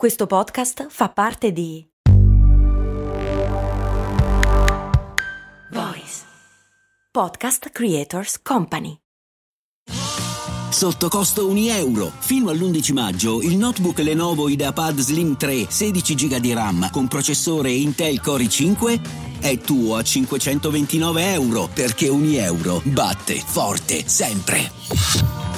Questo podcast fa parte di Voice Podcast Creators Company. Sotto costo 1 euro. Fino all'11 maggio il notebook Lenovo IdeaPad Slim 3 16 GB di RAM con processore Intel Core i5 è tuo a 529 euro perché 1 euro batte forte sempre.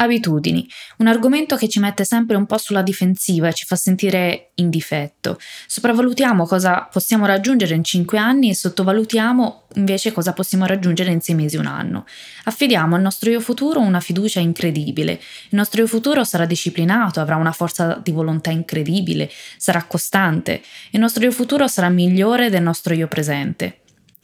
Abitudini, un argomento che ci mette sempre un po' sulla difensiva e ci fa sentire in difetto. Sopravvalutiamo cosa possiamo raggiungere in 5 anni e sottovalutiamo invece cosa possiamo raggiungere in 6 mesi un anno. Affidiamo al nostro io futuro una fiducia incredibile. Il nostro io futuro sarà disciplinato, avrà una forza di volontà incredibile, sarà costante. Il nostro io futuro sarà migliore del nostro io presente.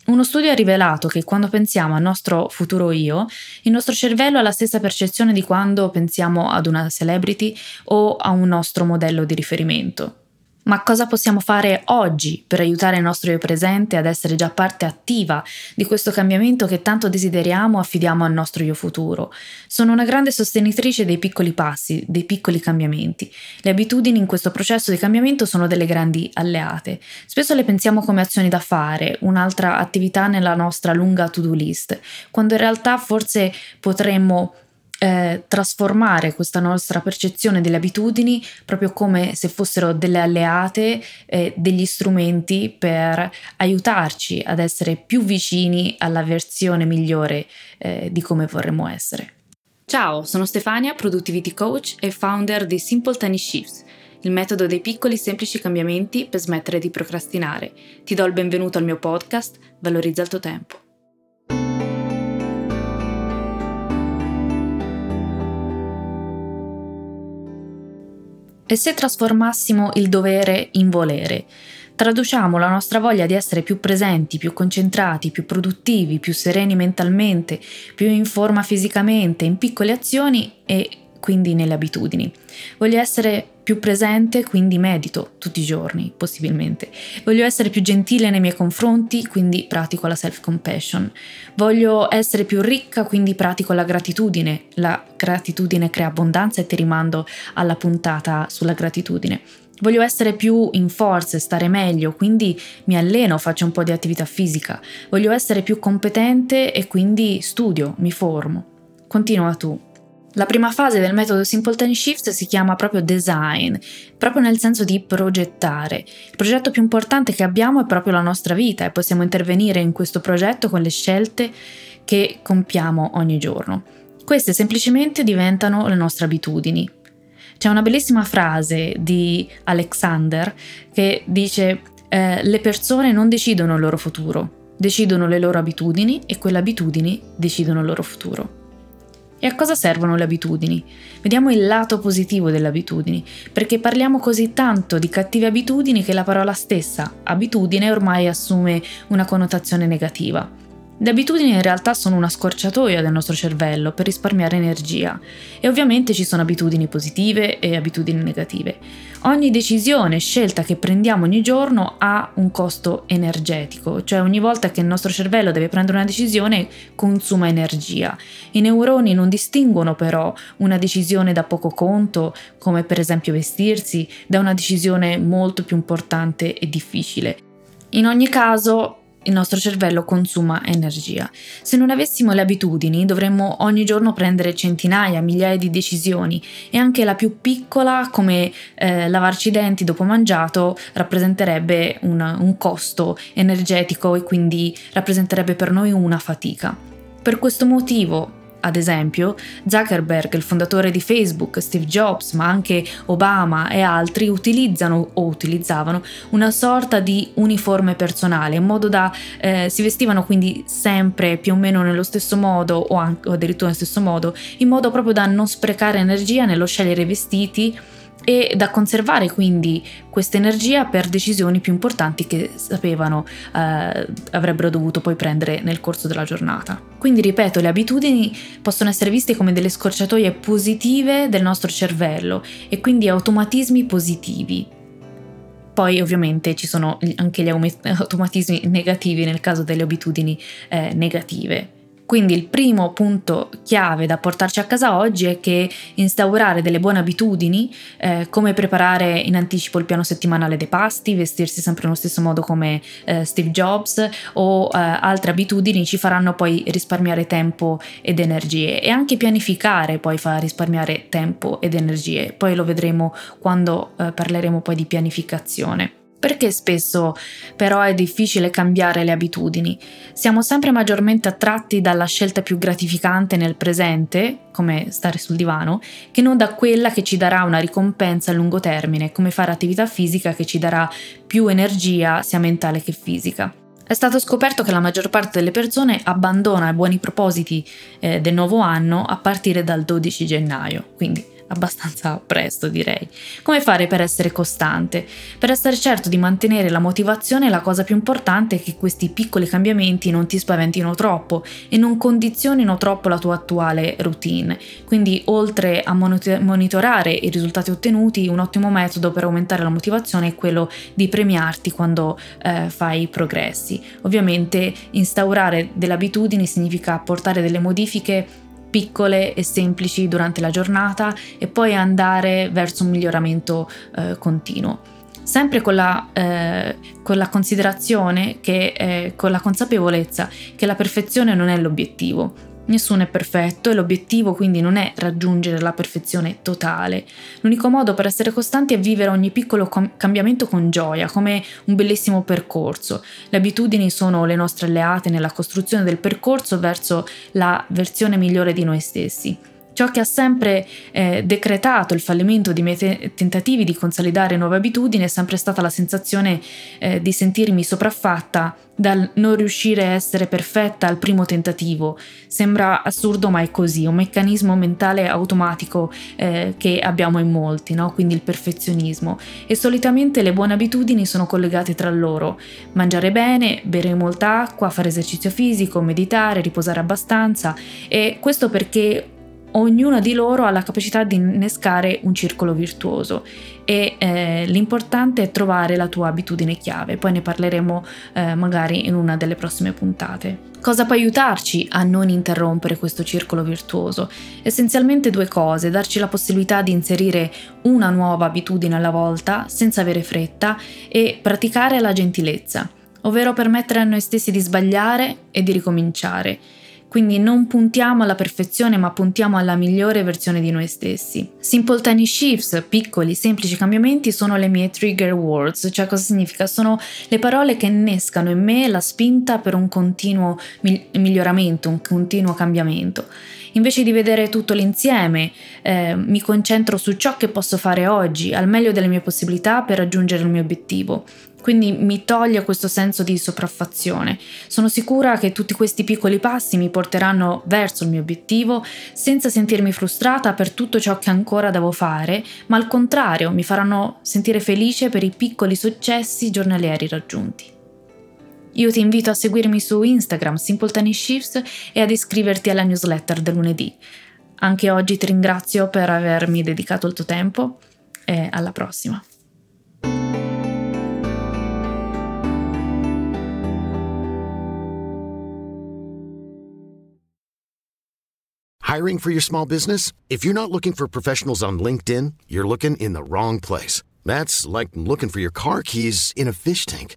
Uno studio ha rivelato che quando pensiamo al nostro futuro io, il nostro cervello ha la stessa percezione di quando pensiamo ad una celebrity o a un nostro modello di riferimento. Ma cosa possiamo fare oggi per aiutare il nostro io presente ad essere già parte attiva di questo cambiamento che tanto desideriamo affidiamo al nostro io futuro? Sono una grande sostenitrice dei piccoli passi, dei piccoli cambiamenti. Le abitudini in questo processo di cambiamento sono delle grandi alleate. Spesso le pensiamo come azioni da fare, un'altra attività nella nostra lunga to-do list, quando in realtà forse potremmo eh, trasformare questa nostra percezione delle abitudini proprio come se fossero delle alleate, eh, degli strumenti per aiutarci ad essere più vicini alla versione migliore eh, di come vorremmo essere. Ciao, sono Stefania, Productivity Coach e founder di Simple Tiny Shifts il metodo dei piccoli semplici cambiamenti per smettere di procrastinare. Ti do il benvenuto al mio podcast, Valorizza il tuo tempo. E se trasformassimo il dovere in volere? Traduciamo la nostra voglia di essere più presenti, più concentrati, più produttivi, più sereni mentalmente, più in forma fisicamente, in piccole azioni e quindi nelle abitudini. Voglio essere più presente, quindi medito tutti i giorni, possibilmente. Voglio essere più gentile nei miei confronti, quindi pratico la self-compassion. Voglio essere più ricca, quindi pratico la gratitudine. La gratitudine crea abbondanza e ti rimando alla puntata sulla gratitudine. Voglio essere più in forza e stare meglio, quindi mi alleno, faccio un po' di attività fisica. Voglio essere più competente e quindi studio, mi formo. Continua tu. La prima fase del metodo Simple Time Shift si chiama proprio design, proprio nel senso di progettare. Il progetto più importante che abbiamo è proprio la nostra vita e possiamo intervenire in questo progetto con le scelte che compiamo ogni giorno. Queste semplicemente diventano le nostre abitudini. C'è una bellissima frase di Alexander che dice eh, le persone non decidono il loro futuro, decidono le loro abitudini e quelle abitudini decidono il loro futuro. E a cosa servono le abitudini? Vediamo il lato positivo delle abitudini, perché parliamo così tanto di cattive abitudini che la parola stessa, abitudine, ormai assume una connotazione negativa. Le abitudini in realtà sono una scorciatoia del nostro cervello per risparmiare energia e ovviamente ci sono abitudini positive e abitudini negative. Ogni decisione, scelta che prendiamo ogni giorno ha un costo energetico, cioè ogni volta che il nostro cervello deve prendere una decisione consuma energia. I neuroni non distinguono però una decisione da poco conto, come per esempio vestirsi, da una decisione molto più importante e difficile. In ogni caso, il nostro cervello consuma energia. Se non avessimo le abitudini, dovremmo ogni giorno prendere centinaia, migliaia di decisioni e anche la più piccola, come eh, lavarci i denti dopo mangiato, rappresenterebbe un, un costo energetico e quindi rappresenterebbe per noi una fatica. Per questo motivo ad esempio, Zuckerberg, il fondatore di Facebook, Steve Jobs, ma anche Obama e altri utilizzano o utilizzavano una sorta di uniforme personale, in modo da eh, si vestivano quindi sempre più o meno nello stesso modo o, anche, o addirittura nello stesso modo, in modo proprio da non sprecare energia nello scegliere vestiti e da conservare quindi questa energia per decisioni più importanti che sapevano eh, avrebbero dovuto poi prendere nel corso della giornata. Quindi ripeto, le abitudini possono essere viste come delle scorciatoie positive del nostro cervello e quindi automatismi positivi. Poi ovviamente ci sono anche gli automatismi negativi nel caso delle abitudini eh, negative Quindi il primo punto chiave da portarci a casa oggi è che instaurare delle buone abitudini, eh, come preparare in anticipo il piano settimanale dei pasti, vestirsi sempre nello stesso modo come eh, Steve Jobs o eh, altre abitudini ci faranno poi risparmiare tempo ed energie e anche pianificare poi fa risparmiare tempo ed energie. Poi lo vedremo quando eh, parleremo poi di pianificazione. Perché spesso però è difficile cambiare le abitudini? Siamo sempre maggiormente attratti dalla scelta più gratificante nel presente, come stare sul divano, che non da quella che ci darà una ricompensa a lungo termine, come fare attività fisica che ci darà più energia sia mentale che fisica. È stato scoperto che la maggior parte delle persone abbandona i buoni propositi eh, del nuovo anno a partire dal 12 gennaio, quindi abbastanza presto direi. Come fare per essere costante? Per essere certo di mantenere la motivazione la cosa più importante è che questi piccoli cambiamenti non ti spaventino troppo e non condizionino troppo la tua attuale routine. Quindi oltre a monitorare i risultati ottenuti, un ottimo metodo per aumentare la motivazione è quello di premiarti quando eh, fai progressi. Ovviamente instaurare delle abitudini significa apportare delle modifiche piccole e semplici durante la giornata e poi andare verso un miglioramento eh, continuo. Sempre con la, eh, con la considerazione che, eh, con la consapevolezza che la perfezione non è l'obiettivo, Nessuno è perfetto e l'obiettivo quindi non è raggiungere la perfezione totale. L'unico modo per essere costanti è vivere ogni piccolo com- cambiamento con gioia, come un bellissimo percorso. Le abitudini sono le nostre alleate nella costruzione del percorso verso la versione migliore di noi stessi. Ciò che ha sempre eh, decretato il fallimento di miei te- tentativi di consolidare nuove abitudini è sempre stata la sensazione eh, di sentirmi sopraffatta dal non riuscire a essere perfetta al primo tentativo. Sembra assurdo, ma è così, un meccanismo mentale automatico eh, che abbiamo in molti, no? quindi il perfezionismo. E solitamente le buone abitudini sono collegate tra loro. Mangiare bene, bere molta acqua, fare esercizio fisico, meditare, riposare abbastanza e questo perché ognuna di loro ha la capacità di innescare un circolo virtuoso. E eh, l'importante è trovare la tua abitudine chiave, poi ne parleremo eh, magari in una delle prossime puntate. Cosa può aiutarci a non interrompere questo circolo virtuoso? Essenzialmente due cose, darci la possibilità di inserire una nuova abitudine alla volta senza avere fretta e praticare la gentilezza, ovvero permettere a noi stessi di sbagliare e di ricominciare quindi non puntiamo alla perfezione ma puntiamo alla migliore versione di noi stessi. Simple tiny shifts, piccoli, semplici cambiamenti sono le mie trigger words, cioè cosa significa? Sono le parole che innescano in me la spinta per un continuo miglioramento, un continuo cambiamento. Invece di vedere tutto l'insieme, eh, mi concentro su ciò che posso fare oggi, al meglio delle mie possibilità per raggiungere il mio obiettivo quindi mi toglie questo senso di sopraffazione. Sono sicura che tutti questi piccoli passi mi porteranno verso il mio obiettivo senza sentirmi frustrata per tutto ciò che ancora devo fare, ma al contrario mi faranno sentire felice per i piccoli successi giornalieri raggiunti. Io ti invito a seguirmi su Instagram Simple Tiny Shifts e ad iscriverti alla newsletter del lunedì. Anche oggi ti ringrazio per avermi dedicato il tuo tempo e alla prossima. Hiring for your small business? If you're not looking for professionals on LinkedIn, you're looking in the wrong place. That's like looking for your car keys in a fish tank.